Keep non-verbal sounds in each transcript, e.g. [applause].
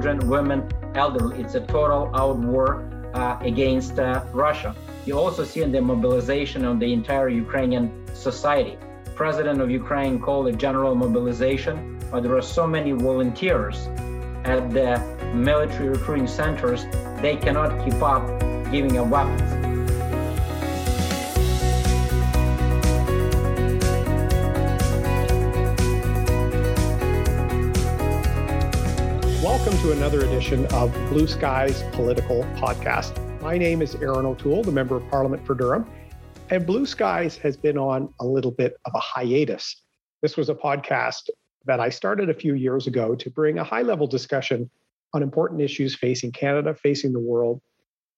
children, women, elderly. It's a total out war uh, against uh, Russia. You also see in the mobilization of the entire Ukrainian society. President of Ukraine called it general mobilization, but there are so many volunteers at the military recruiting centers, they cannot keep up giving up weapons. Another edition of Blue Skies Political Podcast. My name is Erin O'Toole, the Member of Parliament for Durham, and Blue Skies has been on a little bit of a hiatus. This was a podcast that I started a few years ago to bring a high level discussion on important issues facing Canada, facing the world,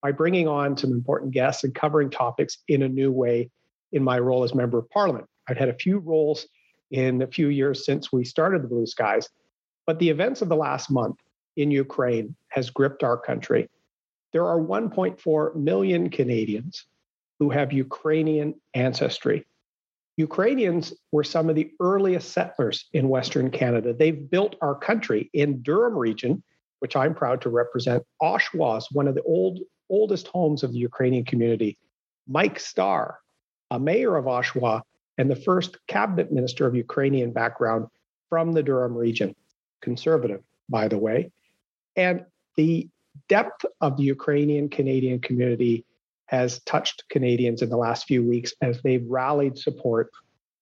by bringing on some important guests and covering topics in a new way in my role as Member of Parliament. I've had a few roles in the few years since we started the Blue Skies, but the events of the last month in Ukraine has gripped our country. There are 1.4 million Canadians who have Ukrainian ancestry. Ukrainians were some of the earliest settlers in Western Canada. They've built our country in Durham region, which I'm proud to represent. Oshawa is one of the old, oldest homes of the Ukrainian community. Mike Starr, a mayor of Oshawa and the first cabinet minister of Ukrainian background from the Durham region, conservative, by the way. And the depth of the Ukrainian Canadian community has touched Canadians in the last few weeks as they've rallied support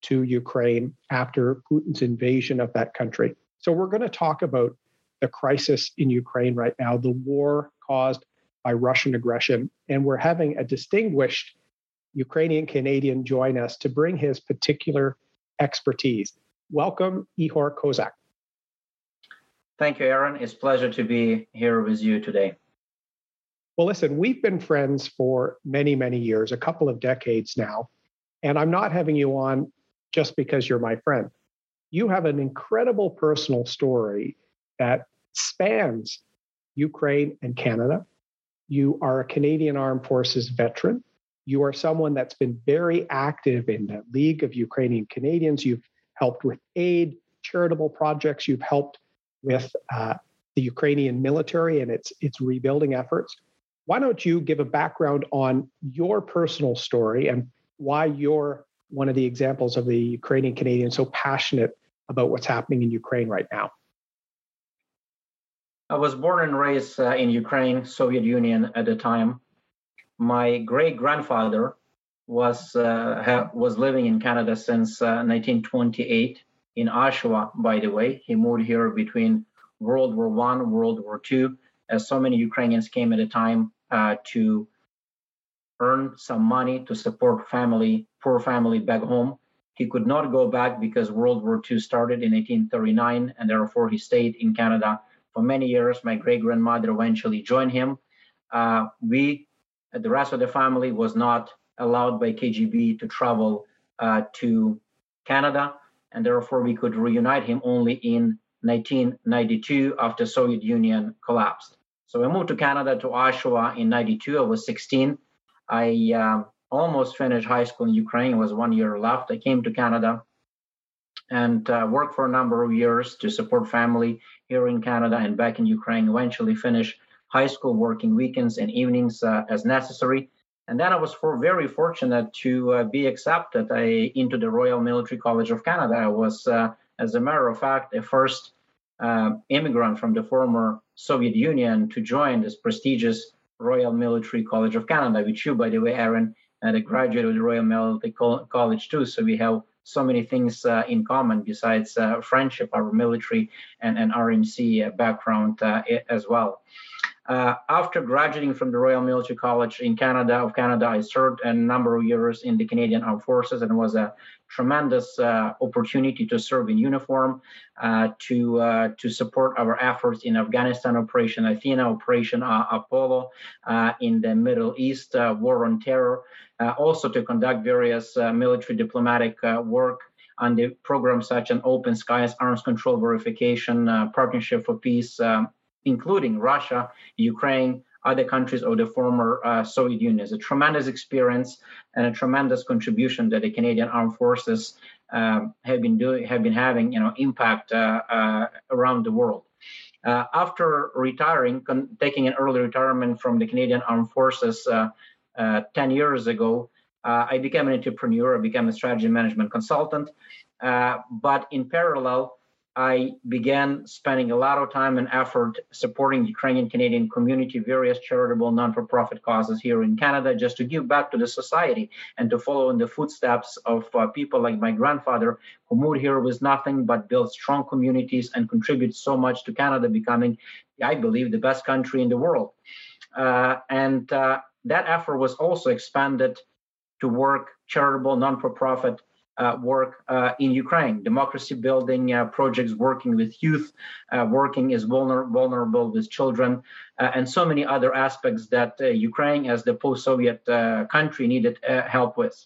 to Ukraine after Putin's invasion of that country. So, we're going to talk about the crisis in Ukraine right now, the war caused by Russian aggression. And we're having a distinguished Ukrainian Canadian join us to bring his particular expertise. Welcome, Ihor Kozak. Thank you, Erin. It's a pleasure to be here with you today. Well, listen, we've been friends for many, many years, a couple of decades now. And I'm not having you on just because you're my friend. You have an incredible personal story that spans Ukraine and Canada. You are a Canadian Armed Forces veteran. You are someone that's been very active in the League of Ukrainian Canadians. You've helped with aid, charitable projects. You've helped with uh, the Ukrainian military and its its rebuilding efforts. Why don't you give a background on your personal story and why you're one of the examples of the Ukrainian Canadian so passionate about what's happening in Ukraine right now? I was born and raised uh, in Ukraine, Soviet Union at the time. My great grandfather was uh, ha- was living in Canada since uh, 1928 in Oshawa, by the way. He moved here between World War One, World War Two, as so many Ukrainians came at a time uh, to earn some money to support family, poor family back home. He could not go back because World War II started in 1839, and therefore he stayed in Canada for many years. My great grandmother eventually joined him. Uh, we, the rest of the family, was not allowed by KGB to travel uh, to Canada and therefore we could reunite him only in 1992 after Soviet Union collapsed. So I moved to Canada to Oshawa in 92. I was 16. I um, almost finished high school in Ukraine. It was one year left. I came to Canada and uh, worked for a number of years to support family here in Canada and back in Ukraine. Eventually finished high school working weekends and evenings uh, as necessary. And then I was for very fortunate to uh, be accepted I, into the Royal Military College of Canada. I was, uh, as a matter of fact, a first uh, immigrant from the former Soviet Union to join this prestigious Royal Military College of Canada, which you, by the way, Erin, and a graduate of the Royal Military College too. So we have so many things uh, in common besides uh, friendship, our military and, and RMC uh, background as well. Uh, after graduating from the Royal Military College in Canada of Canada, I served a number of years in the Canadian Armed Forces and it was a tremendous uh, opportunity to serve in uniform, uh, to uh, to support our efforts in Afghanistan Operation Athena, Operation uh, Apollo, uh, in the Middle East, War on Terror, also to conduct various military diplomatic work on the programs such as Open Skies, Arms Control Verification, Partnership for Peace, um, including Russia, Ukraine, other countries of the former uh, Soviet Union. It's a tremendous experience and a tremendous contribution that the Canadian Armed Forces um, have been doing, have been having, you know, impact uh, uh, around the world. Uh, after retiring, con- taking an early retirement from the Canadian Armed Forces uh, uh 10 years ago, I became an entrepreneur. I became a strategy management consultant. But in parallel, I began spending a lot of time and effort supporting the Ukrainian Canadian community, various charitable non for profit causes here in Canada, just to give back to the society and to follow in the footsteps of uh, people like my grandfather, who moved here with nothing but built strong communities and contributed so much to Canada becoming, I believe, the best country in the world. Uh, and uh, that effort was also expanded to work charitable non for profit uh, work uh, in Ukraine, democracy building uh, projects, working with youth, uh, working is vulner- vulnerable with children, uh, and so many other aspects that uh, Ukraine, as the post-Soviet country, needed help with.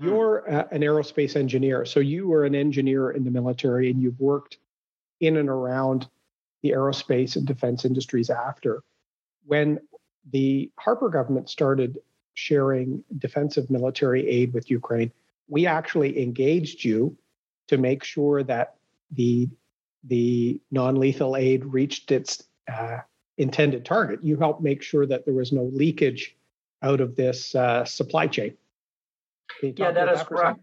You're an aerospace engineer, so you were an engineer in the military, and you've worked in and around the aerospace and defense industries after. When the Harper government started sharing defensive military aid with Ukraine, we actually engaged you to make sure that the the non-lethal aid reached its uh, intended target. You helped make sure that there was no leakage out of this uh, supply chain. Yeah, that is that correct.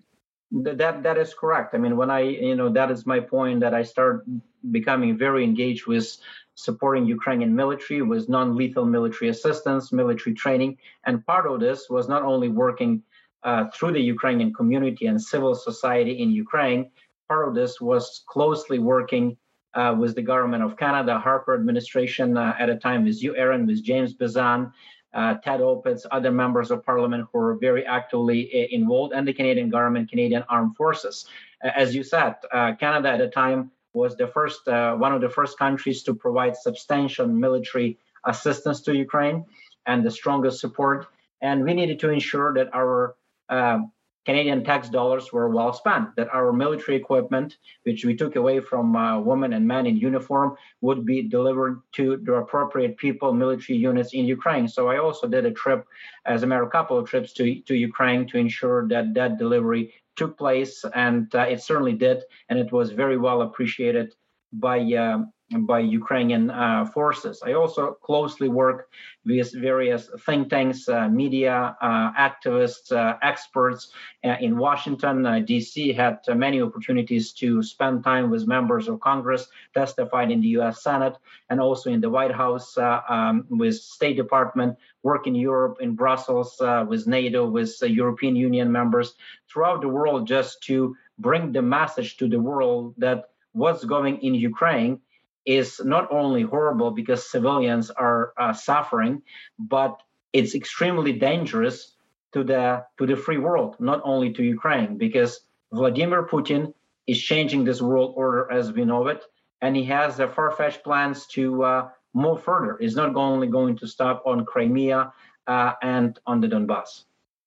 That that is correct. I mean, when I you know that is my point that I start becoming very engaged with supporting Ukrainian military with non-lethal military assistance, military training, and part of this was not only working uh, through the Ukrainian community and civil society in Ukraine. Part of this was closely working uh, with the government of Canada, Harper administration uh, at a time with you, Erin, with James Bezan, uh, Ted Opitz, other members of parliament who were very actively uh, involved, and the Canadian government, Canadian Armed Forces. as you said, Canada at a time was the first, one of the first countries to provide substantial military assistance to Ukraine and the strongest support. And we needed to ensure that our um, Canadian tax dollars were well spent, that our military equipment, which we took away from uh, women and men in uniform, would be delivered to the appropriate people, military units in Ukraine. So I also did a trip, as a matter of a couple of trips to, to Ukraine to ensure that that delivery took place. And uh, it certainly did. And it was very well appreciated by uh, by Ukrainian uh, forces. I also closely work with various think tanks, uh, media, uh, activists, uh, experts uh, in Washington. Uh, D.C. had many opportunities to spend time with members of Congress, testified in the U.S. Senate, and also in the White House um, with State Department, work in Europe, in Brussels, with NATO, with European Union members throughout the world, just to bring the message to the world that what's going in Ukraine is not only horrible because civilians are uh, suffering, but it's extremely dangerous to the to the free world, not only to Ukraine, because Vladimir Putin is changing this world order as we know it, and he has the far-fetched plans to uh, move further. It's not only going to stop on Crimea uh, and on the Donbass.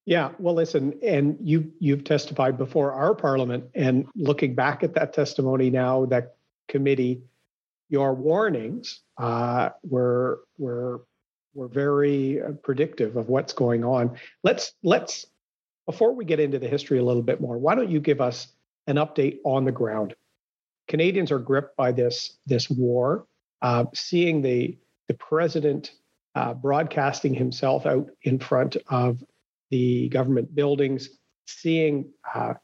Yeah, well, listen, and you you've testified before our parliament, and looking back at that testimony now, that committee your warnings uh, were were were very uh, predictive of what's going on. Let's let's before we get into the history a little bit more. Why don't you give us an update on the ground? Canadians are gripped by this this war. Uh, seeing the the president uh, broadcasting himself out in front of the government buildings, seeing uh,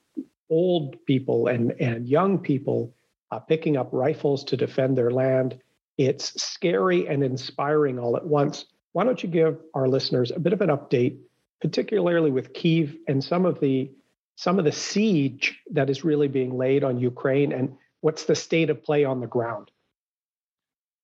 old people and and young people uh, picking up rifles to defend their land. It's scary and inspiring all at once. Why don't you give our listeners a bit of an update, particularly with Kiev and some of the some of the siege that is really being laid on Ukraine and what's the state of play on the ground?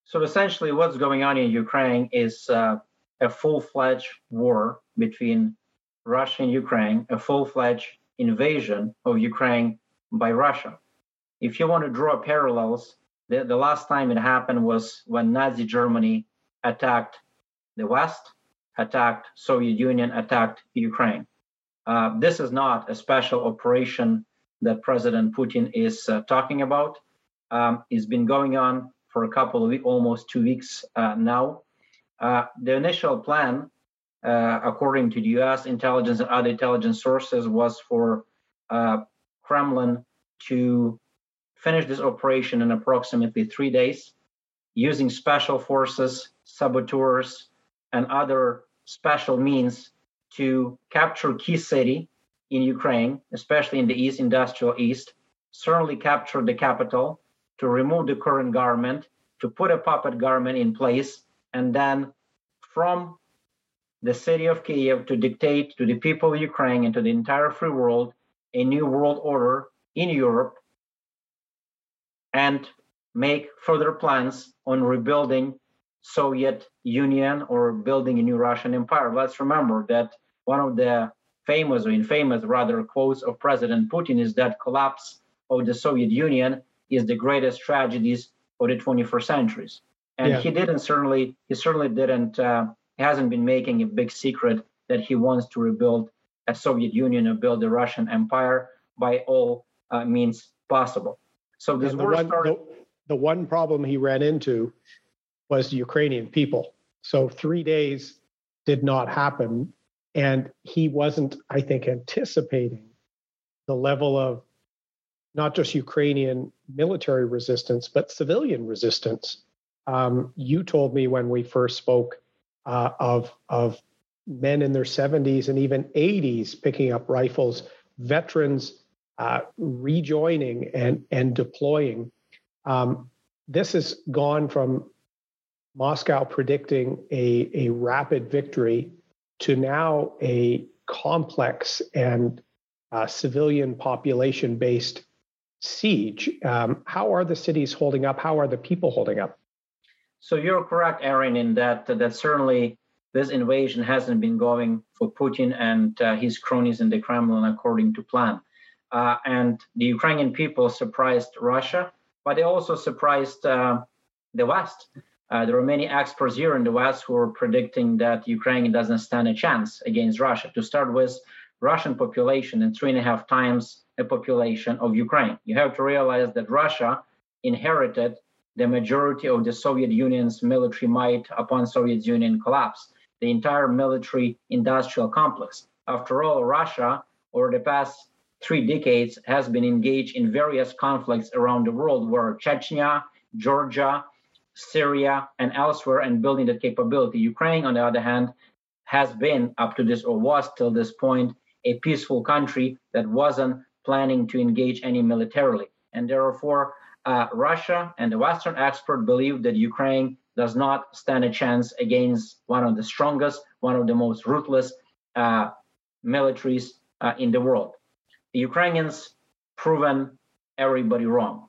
So essentially, what's going on in Ukraine is uh, a full-fledged war between Russia and Ukraine, a full-fledged invasion of Ukraine by Russia if you want to draw parallels, the, the last time it happened was when Nazi Germany attacked the West, attacked Soviet Union, attacked Ukraine. Uh, this is not a special operation that President Putin is uh, talking about. Um, it's been going on for a couple of weeks, almost two weeks uh, now. Uh, the initial plan, uh, according to the U.S. intelligence and other intelligence sources, was for uh, Kremlin to finish this operation in approximately three days, using special forces, saboteurs, and other special means to capture key city in Ukraine, especially in the east, industrial east, certainly capture the capital, to remove the current government, to put a puppet government in place, and then from the city of Kiev to dictate to the people of Ukraine and to the entire free world a new world order in Europe and make further plans on rebuilding Soviet Union or building a new Russian empire. Let's remember that one of the famous or infamous rather quotes of President Putin is that collapse of the Soviet Union is the greatest tragedies of the 21st centuries. And yeah. he didn't certainly he certainly didn't uh, hasn't been making a big secret that he wants to rebuild a Soviet Union or build a Russian empire by all uh, means possible. So this the one, started- the, the one problem he ran into was the Ukrainian people. So three days did not happen. And he wasn't, I think, anticipating the level of not just Ukrainian military resistance, but civilian resistance. Um, you told me when we first spoke uh, of, of men in their 70s and even 80s picking up rifles, veterans uh, rejoining and, and deploying. Um, this has gone from Moscow predicting a, a rapid victory to now a complex and uh, civilian population based siege. Um, how are the cities holding up? How are the people holding up? So you're correct, Erin, in that that certainly this invasion hasn't been going for Putin and uh, his cronies in the Kremlin according to plan. Uh, and the Ukrainian people surprised Russia, but they also surprised uh, the West. Uh, there are many experts here in the West who are predicting that Ukraine doesn't stand a chance against Russia. To start with, Russian population and three and a half times the population of Ukraine. You have to realize that Russia inherited the majority of the Soviet Union's military might upon Soviet Union collapse, the entire military industrial complex. After all, Russia, over the past three decades, has been engaged in various conflicts around the world, where Chechnya, Georgia, Syria, and elsewhere, and building that capability. Ukraine, on the other hand, has been up to this or was till this point a peaceful country that wasn't planning to engage any militarily. And therefore, uh, Russia and the Western expert believe that Ukraine does not stand a chance against one of the strongest, one of the most ruthless uh, militaries uh, in the world. Ukrainians proven everybody wrong.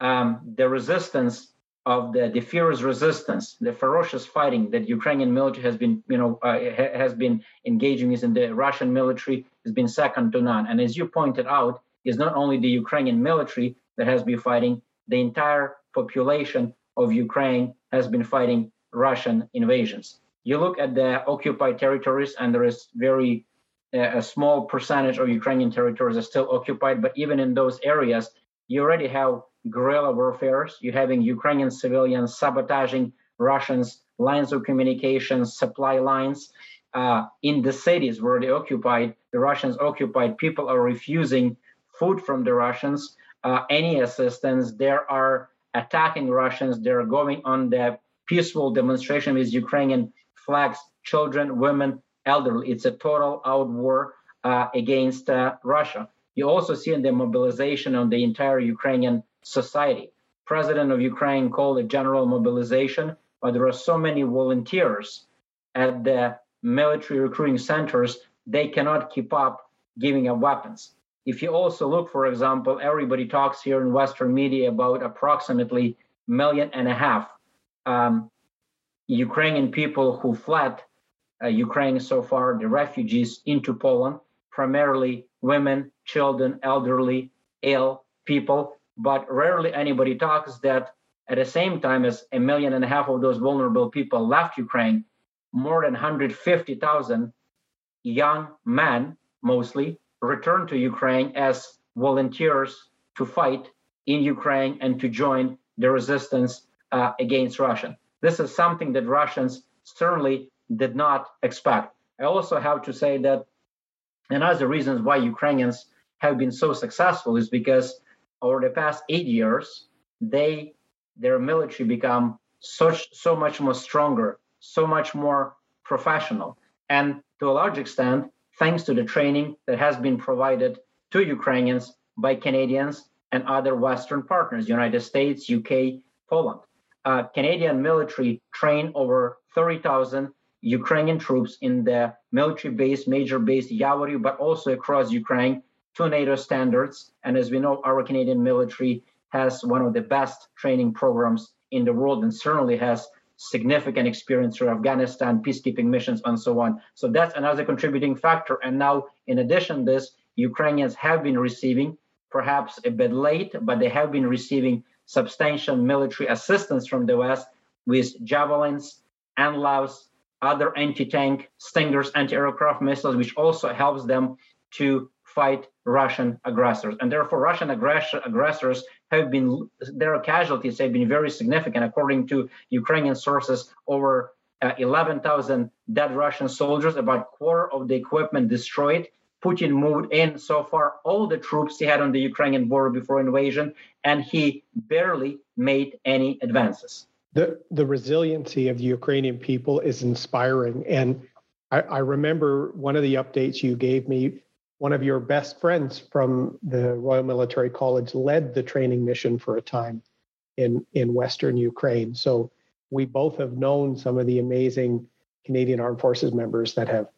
Um, the resistance of the, the fierce resistance, the ferocious fighting that Ukrainian military has been, you know, uh, ha- has been engaging is in the Russian military has been second to none. And as you pointed out, is not only the Ukrainian military that has been fighting, the entire population of Ukraine has been fighting Russian invasions. You look at the occupied territories, and there is very a small percentage of Ukrainian territories are still occupied. But even in those areas, you already have guerrilla warfare. You're having Ukrainian civilians sabotaging Russians' lines of communication, supply lines. Uh, in the cities where they occupied, the Russians occupied, people are refusing food from the Russians, uh, any assistance. They are attacking Russians. They're going on the peaceful demonstration with Ukrainian flags, children, women, elderly. It's a total out war uh, against uh, Russia. You also see in the mobilization of the entire Ukrainian society. President of Ukraine called a general mobilization, but there are so many volunteers at the military recruiting centers, they cannot keep up giving up weapons. If you also look, for example, everybody talks here in Western media about approximately million and a half um, Ukrainian people who fled Ukraine so far, the refugees into Poland, primarily women, children, elderly, ill people. But rarely anybody talks that at the same time as a million and a half of those vulnerable people left Ukraine, more than 150,000 young men, mostly, returned to Ukraine as volunteers to fight in Ukraine and to join the resistance uh, against Russia. This is something that Russians certainly did not expect. I also have to say that another reason why Ukrainians have been so successful is because over the past eight years, they their military become such so much more stronger, so much more professional, and to a large extent, thanks to the training that has been provided to Ukrainians by Canadians and other Western partners, United States, UK, Poland. Uh, Canadian military trained over 30,000 Ukrainian troops in the military base, major base Yavoriv, but also across Ukraine to NATO standards. And as we know, our Canadian military has one of the best training programs in the world and certainly has significant experience through Afghanistan, peacekeeping missions, and so on. So that's another contributing factor. And now, in addition this, Ukrainians have been receiving, perhaps a bit late, but they have been receiving substantial military assistance from the West with javelins, and NLAWs, other anti-tank Stingers, anti-aircraft missiles, which also helps them to fight Russian aggressors. And therefore, Russian aggressors have been, their casualties have been very significant. According to Ukrainian sources, over uh, 11,000 dead Russian soldiers, about quarter of the equipment destroyed. Putin moved in so far all the troops he had on the Ukrainian border before invasion, and he barely made any advances. The, the resiliency of the Ukrainian people is inspiring. And I, I remember one of the updates you gave me one of your best friends from the Royal Military College led the training mission for a time in, in Western Ukraine. So we both have known some of the amazing Canadian Armed Forces members that have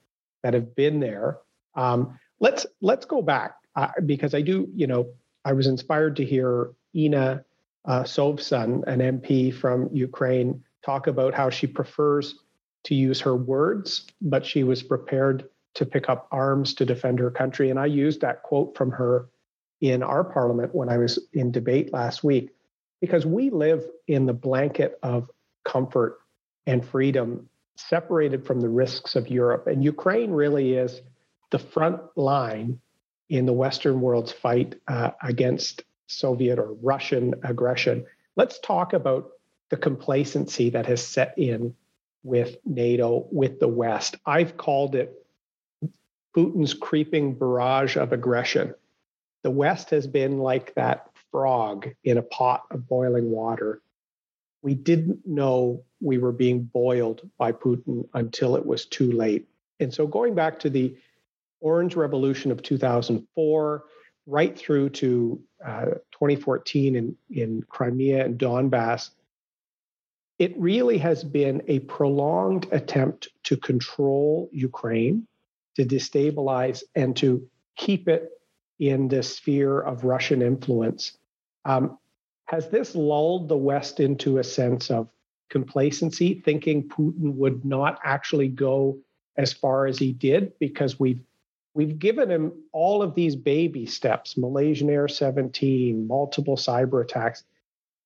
that have been there. Um, let's let's go back uh, because I do, you know, I was inspired to hear Inna uh, an MP from Ukraine, talk about how she prefers to use her words, but she was prepared to pick up arms to defend her country. And I used that quote from her in our parliament when I was in debate last week, because we live in the blanket of comfort and freedom separated from the risks of Europe. And Ukraine really is the front line in the Western world's fight uh, against Soviet or Russian aggression. Let's talk about the complacency that has set in with NATO, with the West. I've called it Putin's creeping barrage of aggression. The West has been like that frog in a pot of boiling water. We didn't know we were being boiled by Putin until it was too late. And so, going back to the Orange Revolution of 2004, right through to uh, 2014 in, in Crimea and Donbass, it really has been a prolonged attempt to control Ukraine to destabilize and to keep it in the sphere of Russian influence. Um, has this lulled the West into a sense of complacency, thinking Putin would not actually go as far as he did because we've we've given him all of these baby steps, Malaysian Air 17, multiple cyber attacks.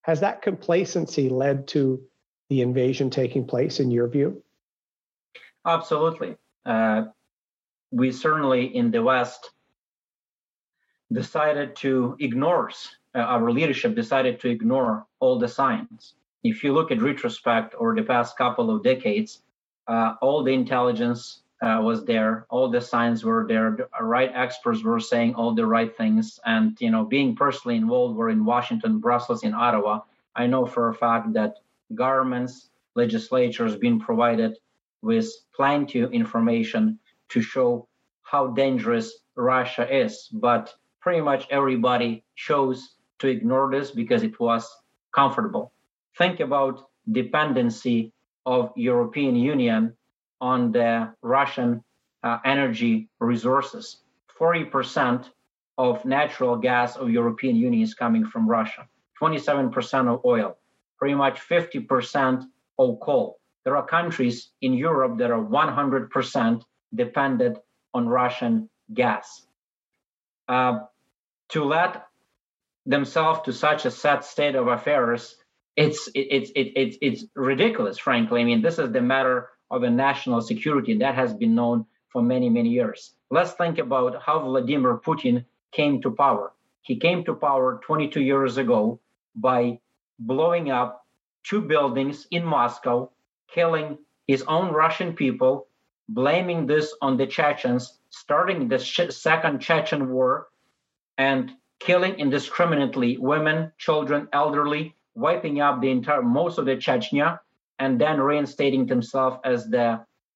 Has that complacency led to the invasion taking place in your view? Absolutely. Uh, we certainly in the West decided to ignore, uh, our leadership decided to ignore all the signs. If you look at retrospect over the past couple of decades, uh, all the intelligence uh, was there, all the signs were there, the right experts were saying all the right things. And, you know, being personally involved, we're in Washington, Brussels, in Ottawa, I know for a fact that governments, legislatures being provided with plenty of information to show how dangerous Russia is. But pretty much everybody chose to ignore this because it was comfortable. Think about dependency of European Union on the Russian uh, energy resources. 40% of natural gas of European Union is coming from Russia. 27% of oil, pretty much 50% of coal. There are countries in Europe that are 100% dependent on Russian gas. Uh, to let themselves to such a sad state of affairs, it's it's it, it's it's ridiculous, frankly. I mean, this is the matter of a national security that has been known for many many years. Let's think about how Vladimir Putin came to power. He came to power 22 years ago by blowing up two buildings in Moscow, killing his own Russian people, blaming this on the Chechens, starting the second Chechen war, and killing indiscriminately women, children, elderly, wiping out the entire most of the Chechnya, and then reinstating himself as the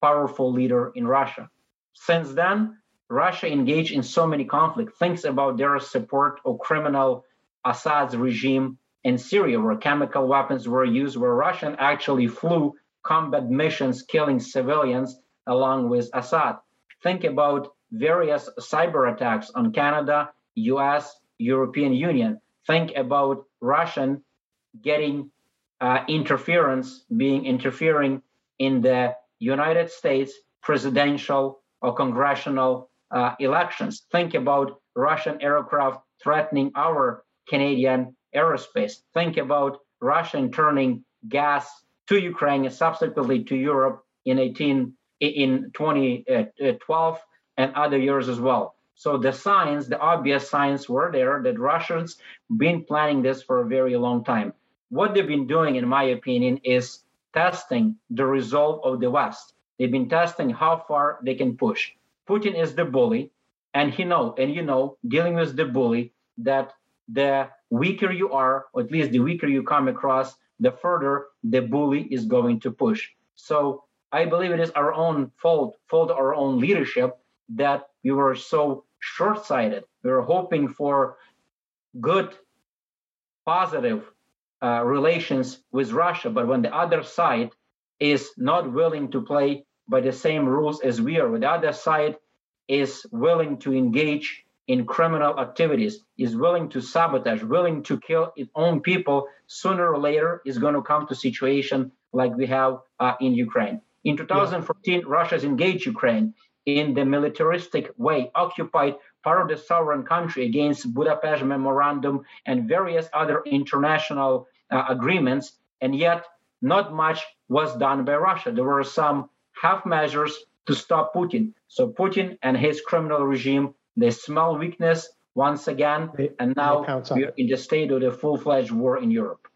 powerful leader in Russia. Since then, Russia engaged in so many conflicts. Thinks about their support of criminal Assad's regime in Syria, where chemical weapons were used, where Russian actually flew combat missions killing civilians along with Assad. Think about various cyber attacks on Canada, US, European Union. Think about Russian getting uh, interference, being interfering in the United States presidential or congressional uh, elections. Think about Russian aircraft threatening our Canadian aerospace. Think about Russian turning gas to Ukraine and subsequently to Europe in 18 in 2012 and other years as well. So the signs, the obvious signs were there that Russians been planning this for a very long time. What they've been doing, in my opinion, is testing the resolve of the West. They've been testing how far they can push. Putin is the bully, and he know, and you know, dealing with the bully, that the weaker you are, or at least the weaker you come across, the further the bully is going to push. So I believe it is our own fault, fault our own leadership that we were so short-sighted. We were hoping for good, positive uh, relations with Russia, but when the other side is not willing to play by the same rules as we are, when the other side is willing to engage in criminal activities, is willing to sabotage, willing to kill its own people, sooner or later is going to come to situation like we have uh, in Ukraine. In 2014, yeah. Russia's engaged Ukraine in the militaristic way, occupied part of the sovereign country against Budapest Memorandum and various other international uh, agreements, and yet not much was done by Russia. There were some half measures to stop Putin. So Putin and his criminal regime, they smell weakness once again, they, and now we're in the state of the full-fledged war in Europe.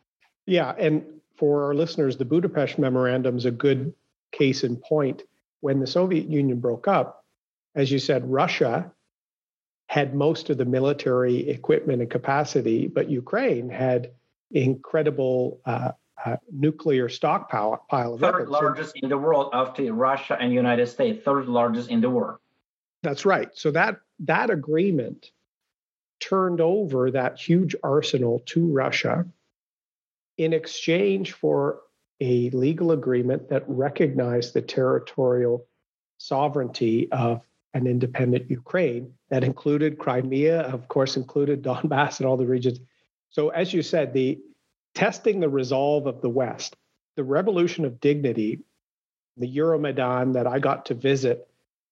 Yeah, and for our listeners, the Budapest Memorandum is a good case in point when the Soviet Union broke up, as you said, Russia had most of the military equipment and capacity, but Ukraine had incredible uh, uh, nuclear stockpile pile of third weapons. largest in the world after Russia and United States, third largest in the world. That's right. So that that agreement turned over that huge arsenal to Russia in exchange for a legal agreement that recognized the territorial sovereignty of an independent Ukraine that included Crimea, of course, included Donbass and all the regions. So, as you said, the testing the resolve of the West, the revolution of dignity, the Euromaidan that I got to visit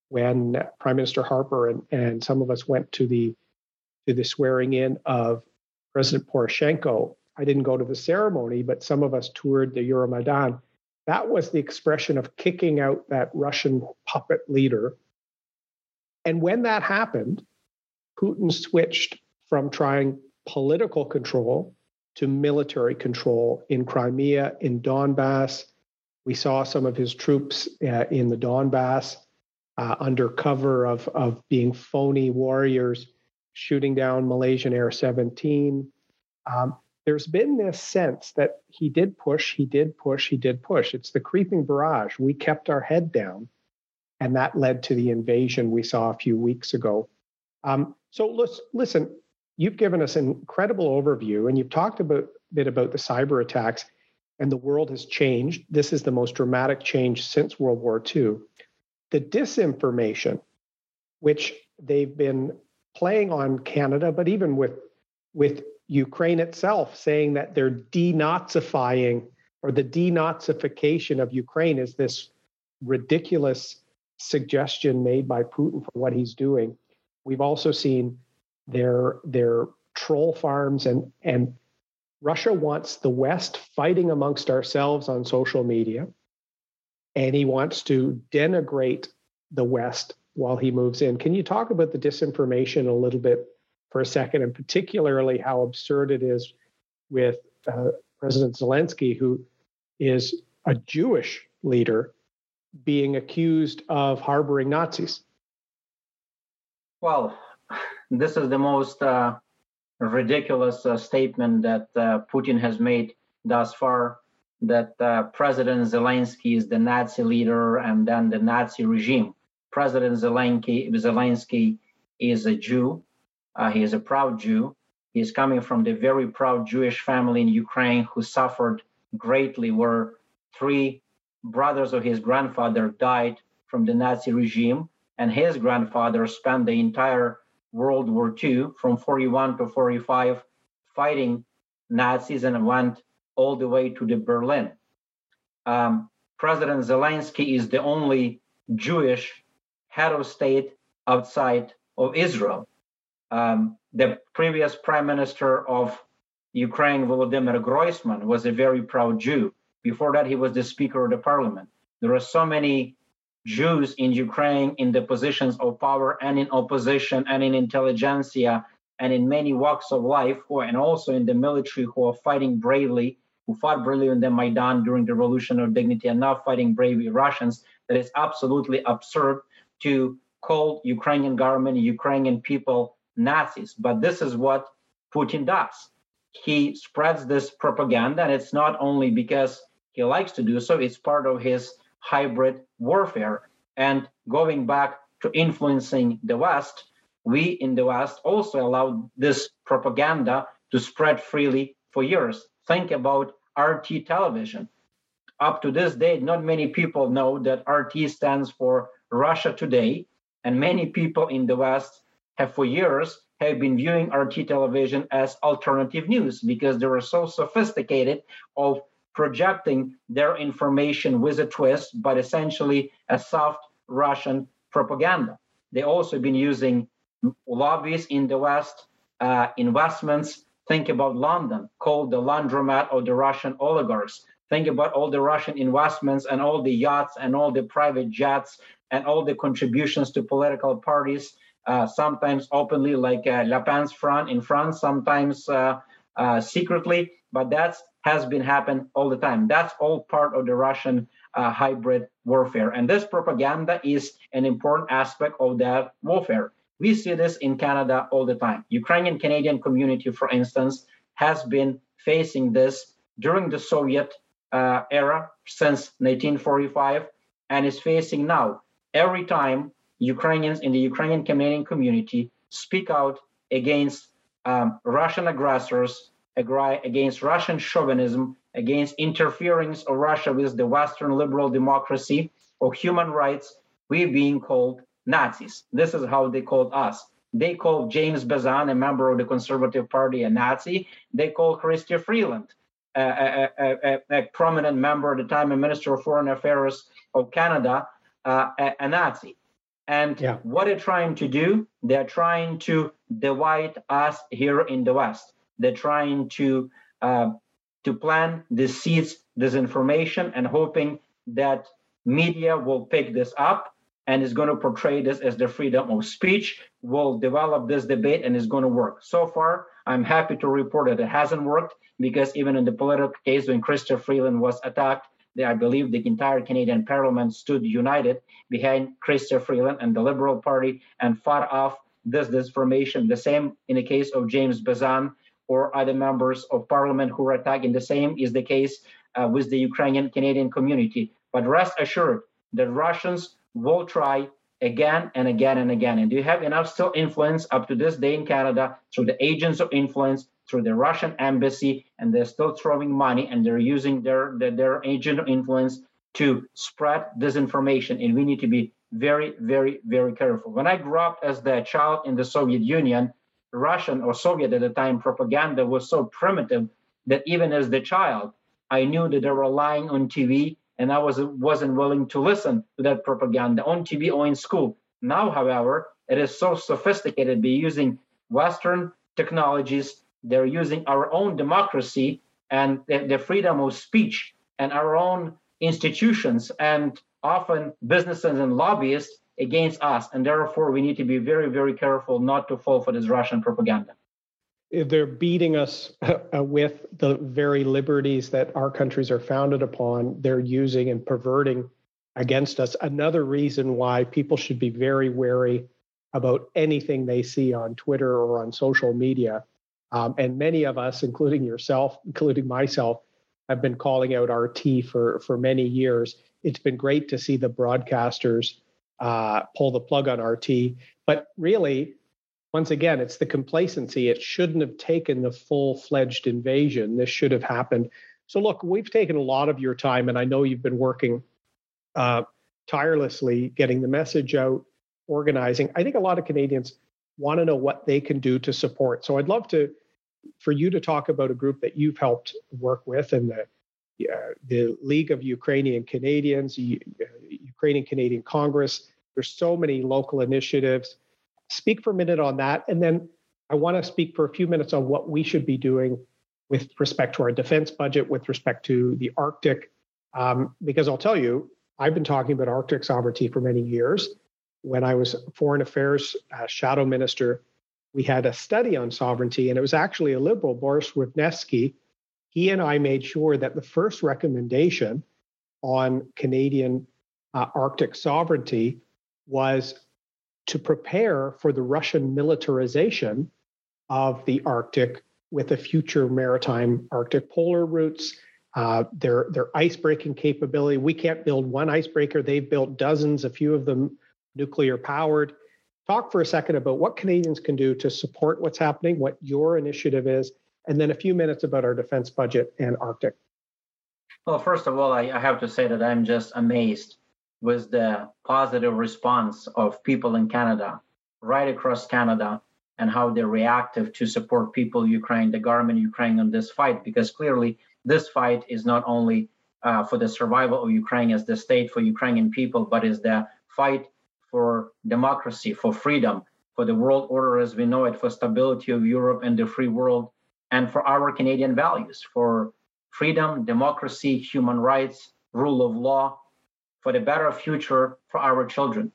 when Prime Minister Harper and, and some of us went to the to the swearing in of President Poroshenko I didn't go to the ceremony, but some of us toured the Euromaidan. That was the expression of kicking out that Russian puppet leader. And when that happened, Putin switched from trying political control to military control in Crimea, in Donbass. We saw some of his troops uh, in the Donbass uh, under cover of, of being phony warriors shooting down Malaysian Air 17. Um, there's been this sense that he did push, he did push, he did push. It's the creeping barrage. We kept our head down, and that led to the invasion we saw a few weeks ago. Um, so listen, you've given us an incredible overview, and you've talked a bit, bit about the cyber attacks, and the world has changed. This is the most dramatic change since World War II. The disinformation, which they've been playing on Canada, but even with with Ukraine itself saying that they're denazifying or the denazification of Ukraine is this ridiculous suggestion made by Putin for what he's doing. We've also seen their their troll farms and and Russia wants the West fighting amongst ourselves on social media, and he wants to denigrate the West while he moves in. Can you talk about the disinformation a little bit for a second, and particularly how absurd it is with uh, President Zelensky, who is a Jewish leader, being accused of harboring Nazis. Well, [sighs] this is the most uh, ridiculous uh, statement that uh, Putin has made thus far that uh, President Zelensky is the Nazi leader and then the Nazi regime. President Zelensky, Zelensky is a Jew. Uh, he is a proud Jew. He is coming from the very proud Jewish family in Ukraine who suffered greatly, where three brothers of his grandfather died from the Nazi regime, and his grandfather spent the entire World War II from 41 to 45 fighting Nazis and went all the way to the Berlin. Um, President Zelensky is the only Jewish head of state outside of Israel. Um, the previous prime minister of Ukraine, Volodymyr Groysman, was a very proud Jew. Before that, he was the Speaker of the Parliament. There are so many Jews in Ukraine in the positions of power and in opposition and in intelligentsia and in many walks of life, and also in the military, who are fighting bravely, who fought bravely in the Maidan during the Revolution of Dignity and now fighting bravely Russians, that it's absolutely absurd to call Ukrainian government, Ukrainian people Nazis. But this is what Putin does. He spreads this propaganda, and it's not only because he likes to do so, it's part of his hybrid warfare. And going back to influencing the West, we in the West also allowed this propaganda to spread freely for years. Think about RT television. Up to this day, not many people know that RT stands for Russia Today, and many people in the West have for years have been viewing RT television as alternative news because they were so sophisticated of projecting their information with a twist, but essentially a soft Russian propaganda. They also been using lobbies in the West, uh, investments. Think about London, called the laundromat of the Russian oligarchs. Think about all the Russian investments and all the yachts and all the private jets and all the contributions to political parties, uh, sometimes openly, like uh, Le Pen's front in France, sometimes uh, uh secretly. But that has been happening all the time. That's all part of the Russian uh, hybrid warfare, and this propaganda is an important aspect of that warfare. We see this in Canada all the time. Ukrainian Canadian community, for instance, has been facing this during the Soviet uh, era since 1945 and is facing now every time Ukrainians in the Ukrainian Canadian community speak out against um, Russian aggressors, against Russian chauvinism, against interference of Russia with the Western liberal democracy or human rights, we're being called Nazis. This is how they called us. They called James Bezan, a member of the Conservative Party, a Nazi. They called Chrystia Freeland, a, a, a, a, prominent member at the time, a Minister of Foreign Affairs of Canada, uh, a, Nazi. And yeah. what they're trying to do, they're trying to divide us here in the West. They're trying to uh, to plant the seeds, disinformation, and hoping that media will pick this up and is going to portray this as the freedom of speech, will develop this debate and is going to work. So far, I'm happy to report that it hasn't worked because even in the political case when Chrystia Freeland was attacked, I believe the entire Canadian Parliament stood united behind Chrystia Freeland and the Liberal Party and fought off this disinformation. The same in the case of James Bezan or other members of Parliament who are attacking. The same is the case uh, with the Ukrainian Canadian community. But rest assured, the Russians will try again and again and again. And do you have enough still influence up to this day in Canada through the agents of influence, through the Russian embassy, and they're still throwing money and they're using their, their, their agent of influence to spread disinformation. And we need to be very, very, very careful. When I grew up as the child in the Soviet Union, Russian or Soviet at the time propaganda was so primitive that even as the child, I knew that they were lying on TV and I was wasn't willing to listen to that propaganda on TV or in school. Now, however, it is so sophisticated. They're using Western technologies. They're using our own democracy and the, the freedom of speech and our own institutions and often businesses and lobbyists against us. And therefore, we need to be very, very careful not to fall for this Russian propaganda they're beating us [laughs] uh, with the very liberties that our countries are founded upon. They're using and perverting against us. Another reason why people should be very wary about anything they see on Twitter or on social media. Um, and many of us, including yourself, including myself, have been calling out RT for, for many years. It's been great to see the broadcasters uh, pull the plug on RT. But really, once again, it's the complacency. It shouldn't have taken the full fledged invasion. This should have happened. So, look, we've taken a lot of your time, and I know you've been working uh, tirelessly getting the message out, organizing. I think a lot of Canadians want to know what they can do to support. So, I'd love to for you to talk about a group that you've helped work with and the the League of Ukrainian Canadians, uh, Ukrainian Canadian Congress. There's so many local initiatives. Speak for a minute on that, and then I want to speak for a few minutes on what we should be doing with respect to our defense budget, with respect to the Arctic, um, because I'll tell you, I've been talking about Arctic sovereignty for many years. When I was foreign affairs uh, shadow minister we had a study on sovereignty, and it was actually a liberal, Borys Wrzesnewskyj. He and I made sure that the first recommendation on Canadian uh, Arctic sovereignty was to prepare for the Russian militarization of the Arctic with a future maritime Arctic polar routes, uh, their their ice breaking capability. We can't build one icebreaker; they've built dozens, a few of them nuclear powered talk for a second about what Canadians can do to support what's happening, what your initiative is, and then a few minutes about our defense budget and Arctic. Well, first of all, I, I have to say that I'm just amazed with the positive response of people in Canada, right across Canada, and how they're reactive to support people Ukraine, the government Ukraine on this fight, because clearly this fight is not only uh, for the survival of Ukraine as the state for Ukrainian people, but is the fight for democracy, for freedom, for the world order as we know it, for stability of Europe and the free world, and for our Canadian values, for freedom, democracy, human rights, rule of law, for the better future for our children.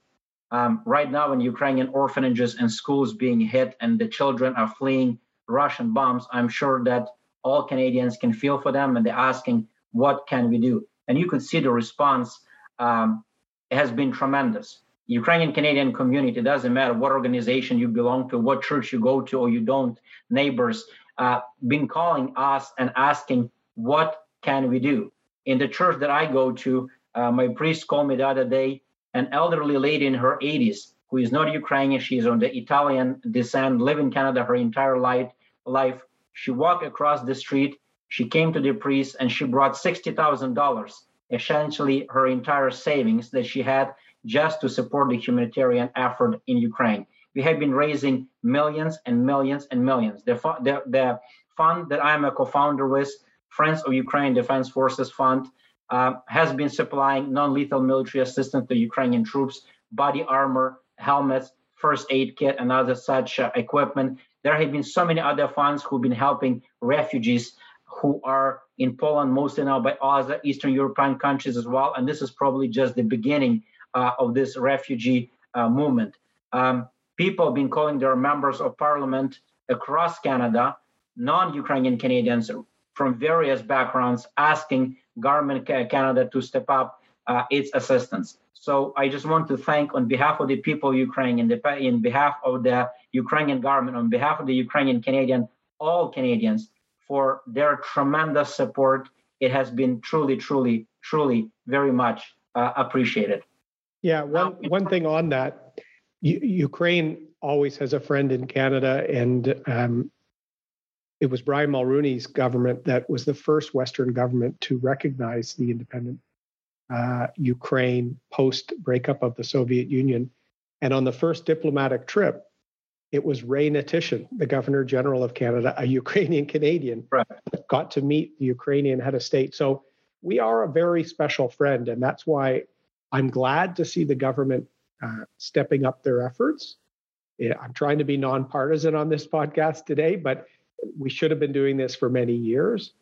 Um, right now, in Ukrainian orphanages and schools being hit, and the children are fleeing Russian bombs, I'm sure that all Canadians can feel for them, and they're asking, "What can we do?" And you could see the response um, has been tremendous. Ukrainian Canadian community, doesn't matter what organization you belong to, what church you go to or you don't, neighbors, uh, been calling us and asking, what can we do? In the church that I go to, uh, my priest called me the other day, an elderly lady in her 80s who is not Ukrainian, she's on the Italian descent, live in Canada her entire life. She walked across the street, she came to the priest and she brought $60,000, essentially her entire savings that she had just to support the humanitarian effort in Ukraine. We have been raising millions and millions and millions. The, the, the fund that I'm a co-founder with, Friends of Ukraine Defense Forces Fund, uh, has been supplying non-lethal military assistance to Ukrainian troops, body armor, helmets, first aid kit, and other such uh, equipment. There have been so many other funds who've been helping refugees who are in Poland, mostly now by other Eastern European countries as well. And this is probably just the beginning uh, of this refugee uh, movement. Um, people have been calling their members of parliament across Canada, non-Ukrainian Canadians from various backgrounds, asking government Canada to step up uh, its assistance. So I just want to thank, on behalf of the people of Ukraine, in, the, in behalf of the Ukrainian government, on behalf of the Ukrainian Canadian, all Canadians, for their tremendous support. It has been truly, truly, truly very much uh, appreciated. Yeah, one one thing on that, U- Ukraine always has a friend in Canada, and um, it was Brian Mulroney's government that was the first Western government to recognize the independent uh, Ukraine post breakup of the Soviet Union. And on the first diplomatic trip, it was Ray Hnatyshyn, the Governor General of Canada, a Ukrainian Canadian, right. got to meet the Ukrainian head of state. So we are a very special friend, and that's why I'm glad to see the government uh, stepping up their efforts. I'm trying to be nonpartisan on this podcast today, but we should have been doing this for many years.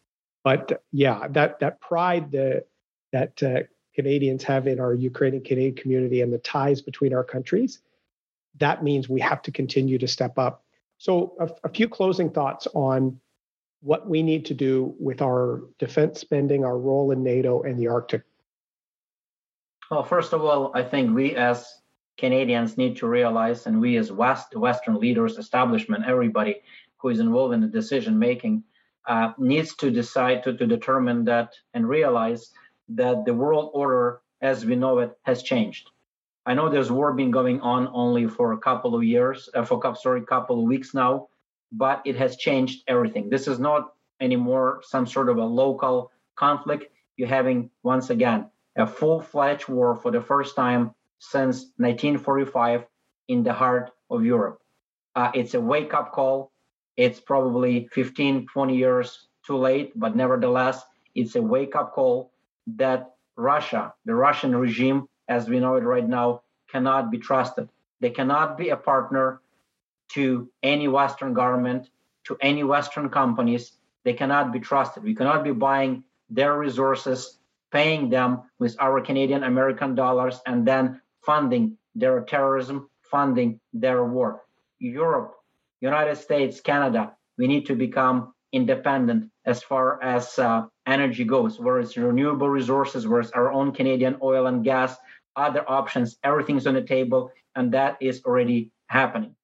But yeah, that that pride that that uh, Canadians have in our Ukrainian Canadian community and the ties between our countries, that means we have to continue to step up. So, a, a few closing thoughts on what we need to do with our defense spending, our role in NATO, and the Arctic well, first of all, I think we as Canadians need to realize, and we as West, Western leaders, establishment, everybody who is involved in the decision making, uh, needs to decide to, to determine that and realize that the world order as we know it has changed. I know there's war been going on only for a couple of years, uh, for sorry, couple of weeks now, but it has changed everything. This is not anymore some sort of a local conflict. You're having once again a full-fledged war for the first time since 1945 in the heart of Europe. Uh, it's a wake-up call. It's probably 15, 20 years too late, but nevertheless, it's a wake-up call that Russia, the Russian regime, as we know it right now, cannot be trusted. They cannot be a partner to any Western government, to any Western companies. They cannot be trusted. We cannot be buying their resources, paying them with our Canadian American dollars, and then funding their terrorism, funding their war. Europe, United States, Canada, we need to become independent as far as uh, energy goes, where it's renewable resources, where it's our own Canadian oil and gas, other options, everything's on the table, and that is already happening.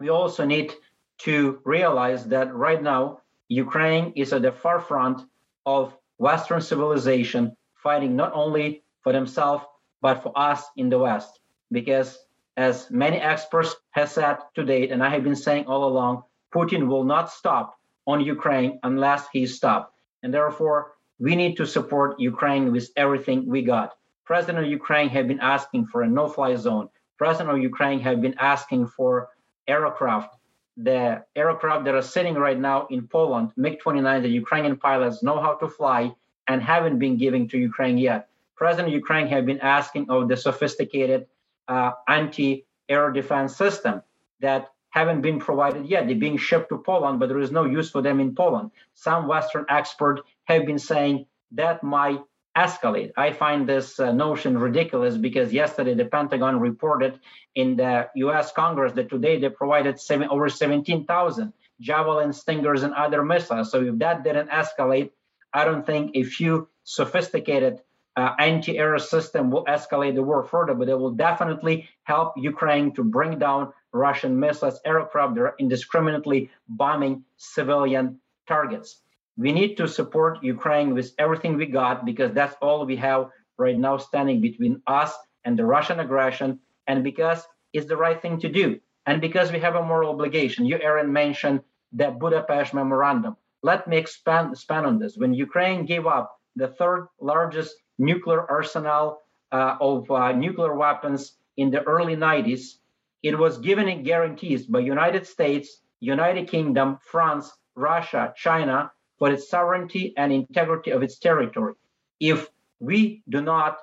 We also need to realize that right now, Ukraine is at the forefront of Western civilization, fighting not only for themselves, but for us in the West. Because as many experts have said to date, and I have been saying all along, Putin will not stop on Ukraine unless he stopped. And therefore, we need to support Ukraine with everything we got. President of Ukraine have been asking for a no-fly zone. President of Ukraine have been asking for aircraft. The aircraft that are sitting right now in Poland, MiG-29, the Ukrainian pilots know how to fly and haven't been given to Ukraine yet. President Ukraine have been asking of the sophisticated uh, anti-air defense system that haven't been provided yet. They're being shipped to Poland, but there is no use for them in Poland. Some Western experts have been saying that might escalate. I find this uh, notion ridiculous because yesterday the Pentagon reported in the US Congress that today they provided seven, over 17,000 Javelin, Stingers, and other missiles. So if that didn't escalate, I don't think a few sophisticated uh, anti-air system will escalate the war further, but it will definitely help Ukraine to bring down Russian missiles, aircraft that are indiscriminately bombing civilian targets. We need to support Ukraine with everything we got because that's all we have right now standing between us and the Russian aggression, and because it's the right thing to do, and because we have a moral obligation. You, Erin, mentioned the Budapest Memorandum. Let me expand, expand on this. When Ukraine gave up the third largest nuclear arsenal uh, of uh, nuclear weapons in the early 90s, it was given guarantees by United States, United Kingdom, France, Russia, China for its sovereignty and integrity of its territory. If we do not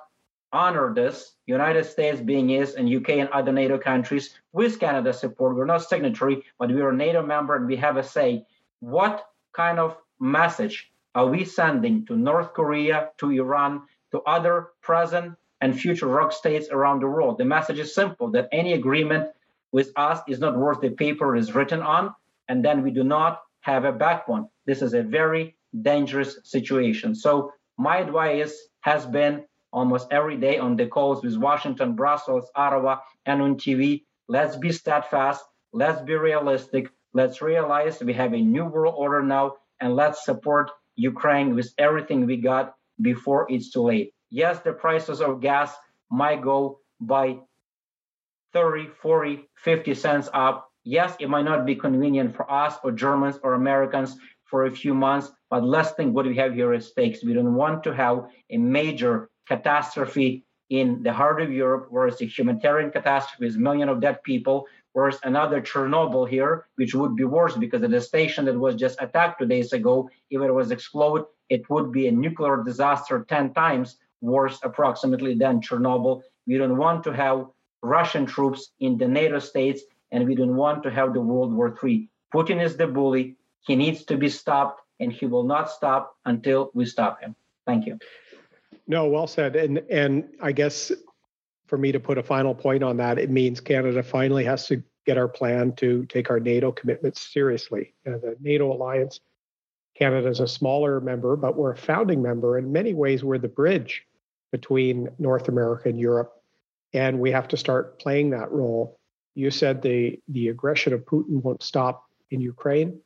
honor this, United States being is and UK and other NATO countries with Canada's support, we're not signatory, but we are a NATO member and we have a say. What kind of message are we sending to North Korea, to Iran, to other present and future rogue states around the world. The message is simple that any agreement with us is not worth the paper it is written on, and then we do not have a backbone. This is a very dangerous situation. So my advice has been almost every day on the calls with Washington, Brussels, Ottawa, and on TV. Let's be steadfast. Let's be realistic. Let's realize we have a new world order now, and let's support Ukraine with everything we got before it's too late. Yes, the prices of gas might go by 30, 40, 50 cents up. Yes, it might not be convenient for us or Germans or Americans for a few months, but let's think what we have here at stakes. We don't want to have a major catastrophe in the heart of Europe, where it's a humanitarian catastrophe with millions of dead people, whereas another Chernobyl here, which would be worse because the station that was just attacked two days ago, if it was explode, it would be a nuclear disaster 10 times worse approximately than Chernobyl. We don't want to have Russian troops in the NATO states, and we don't want to have the World War III. Putin is the bully. He needs to be stopped, and he will not stop until we stop him. Thank you. No, well said. And and I guess for me to put a final point on that, it means Canada finally has to get our plan to take our NATO commitments seriously. Uh, the NATO alliance Canada is a smaller member, but we're a founding member. In many ways, we're the bridge between North America and Europe, and we have to start playing that role. You said the the aggression of Putin won't stop in Ukraine.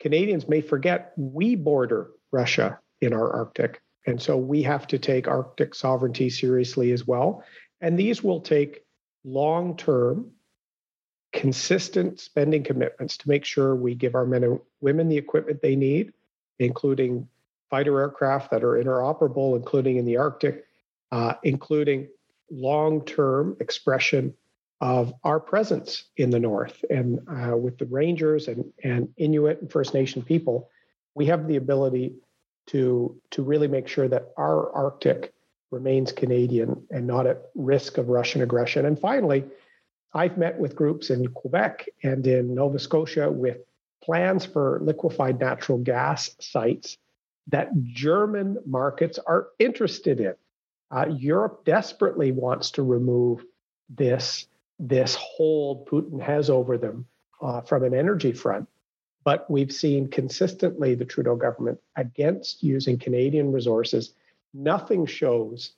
Canadians may forget we border Russia in our Arctic. And so we have to take Arctic sovereignty seriously as well. And these will take long term, consistent spending commitments to make sure we give our men and women the equipment they need, including fighter aircraft that are interoperable, including in the Arctic, uh, including long term expression of our presence in the North. And uh, with the Rangers and, and Inuit and First Nation people, we have the ability to, to really make sure that our Arctic remains Canadian and not at risk of Russian aggression. And finally, I've met with groups in Quebec and in Nova Scotia with plans for liquefied natural gas sites that German markets are interested in. Uh, Europe desperately wants to remove this, this hold Putin has over them uh, from an energy front. But we've seen consistently the Trudeau government against using Canadian resources. Nothing shows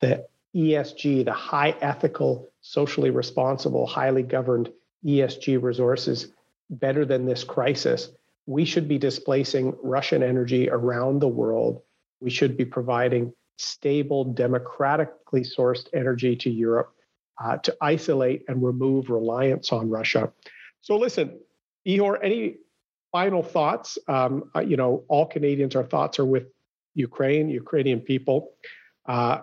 that ESG, the high ethical, socially responsible, highly governed ESG resources, better than this crisis. We should be displacing Russian energy around the world. We should be providing stable, democratically sourced energy to Europe uh, to isolate and remove reliance on Russia. So, listen, Ihor, any final thoughts. Um, uh, you know, all Canadians, our thoughts are with Ukraine, Ukrainian people. Uh,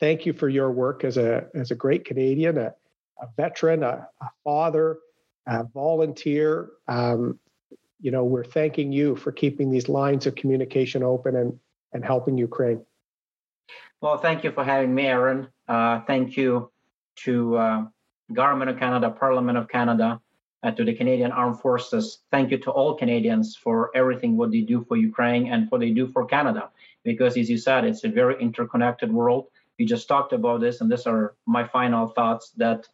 thank you for your work as a as a great Canadian, a, a veteran, a, a, father, a volunteer. Um, you know, we're thanking you for keeping these lines of communication open and and helping Ukraine. Well, thank you for having me, Erin. Uh, thank you to uh, Government of Canada, Parliament of Canada, uh, to the Canadian Armed Forces. Thank you to all Canadians for everything what they do for Ukraine and what they do for Canada. Because as you said, it's a very interconnected world. We just talked about this, and these are my final thoughts that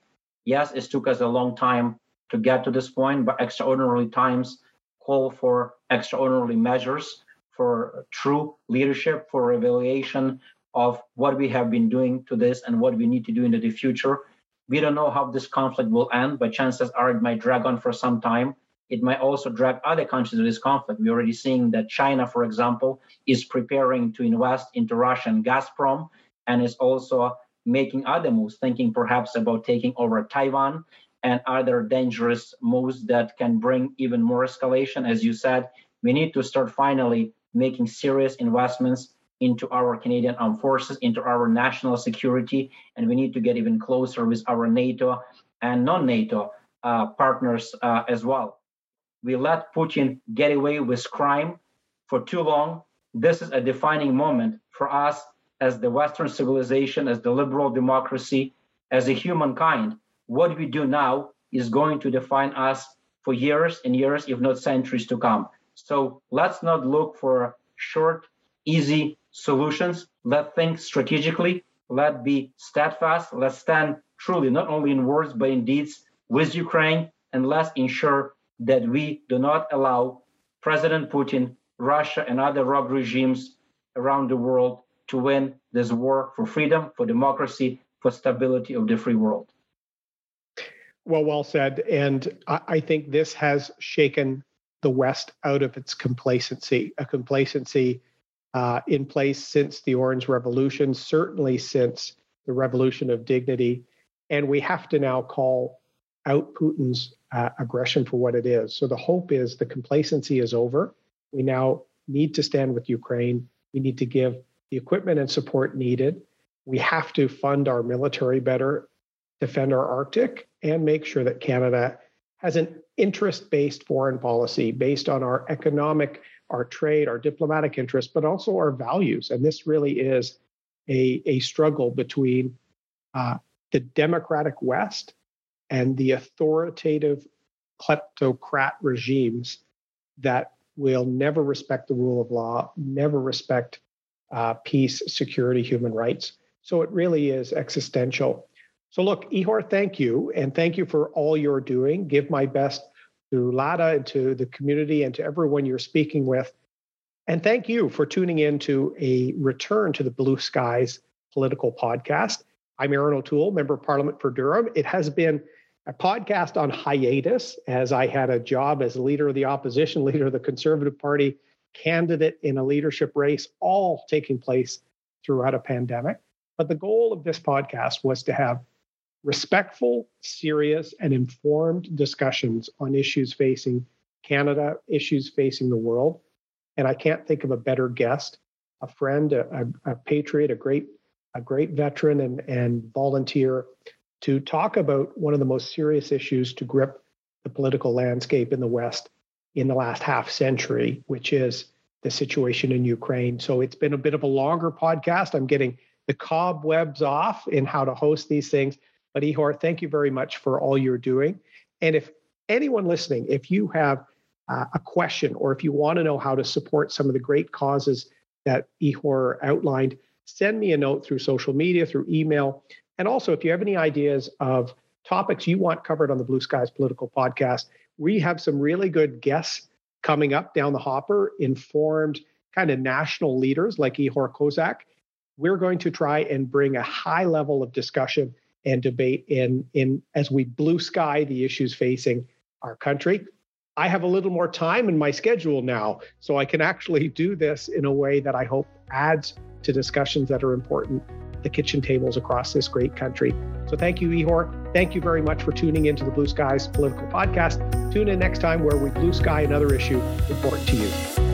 yes, it took us a long time to get to this point, but extraordinary times call for extraordinary measures for true leadership, for evaluation of what we have been doing to this and what we need to do into the future we don't know how this conflict will end, but chances are it might drag on for some time. It might also drag other countries to this conflict. We're already seeing that China, for example, is preparing to invest into Russian Gazprom and is also making other moves, thinking perhaps about taking over Taiwan and other dangerous moves that can bring even more escalation. As you said, we need to start finally making serious investments into our Canadian armed forces, into our national security, and we need to get even closer with our NATO and non-NATO uh, partners uh, as well. We let Putin get away with crime for too long. This is a defining moment for us as the Western civilization, as the liberal democracy, as a humankind. What we do now is going to define us for years and years, if not centuries to come. So let's not look for short, easy solutions. Let's think strategically. Let's be steadfast. Let's stand truly, not only in words, but in deeds with Ukraine. And let's ensure that we do not allow President Putin, Russia, and other rogue regimes around the world to win this war for freedom, for democracy, for stability of the free world. Well, well said. And I think this has shaken the West out of its complacency, a complacency uh, in place since the Orange Revolution, certainly since the Revolution of Dignity. And we have to now call out Putin's uh, aggression for what it is. So the hope is the complacency is over. We now need to stand with Ukraine. We need to give the equipment and support needed. We have to fund our military better, defend our Arctic, and make sure that Canada has an interest based foreign policy based on our economic our trade, our diplomatic interests, but also our values. And this really is a, a struggle between uh, the democratic West and the authoritative kleptocrat regimes that will never respect the rule of law, never respect uh, peace, security, human rights. So it really is existential. So, look, Ihor, thank you. And thank you for all you're doing. Give my best to Lada and to the community and to everyone you're speaking with. And thank you for tuning in to a return to the Blue Skies political podcast. I'm Erin O'Toole, Member of Parliament for Durham. It has been a podcast on hiatus, as I had a job as leader of the opposition, [laughs] leader of the Conservative Party, candidate in a leadership race, all taking place throughout a pandemic. But the goal of this podcast was to have respectful, serious, and informed discussions on issues facing Canada, issues facing the world. And I can't think of a better guest, a friend, a, a, a patriot, a great, a great veteran and, and volunteer to talk about one of the most serious issues to grip the political landscape in the West in the last half century, which is the situation in Ukraine. So it's been a bit of a longer podcast. I'm getting the cobwebs off in how to host these things. But Ihor, thank you very much for all you're doing. And if anyone listening, if you have uh, a question or if you want to know how to support some of the great causes that Ihor outlined, send me a note through social media, through email. And also, if you have any ideas of topics you want covered on the Blue Skies Political Podcast, we have some really good guests coming up down the hopper, informed kind of national leaders like Ihor Kozak. We're going to try and bring a high level of discussion and debate in in as we blue sky the issues facing our country. I have a little more time in my schedule now, so I can actually do this in a way that I hope adds to discussions that are important the kitchen tables across this great country. So thank you, Ihor. Thank you very much for tuning into the Blue Skies Political Podcast. Tune in next time where we blue sky another issue important to you.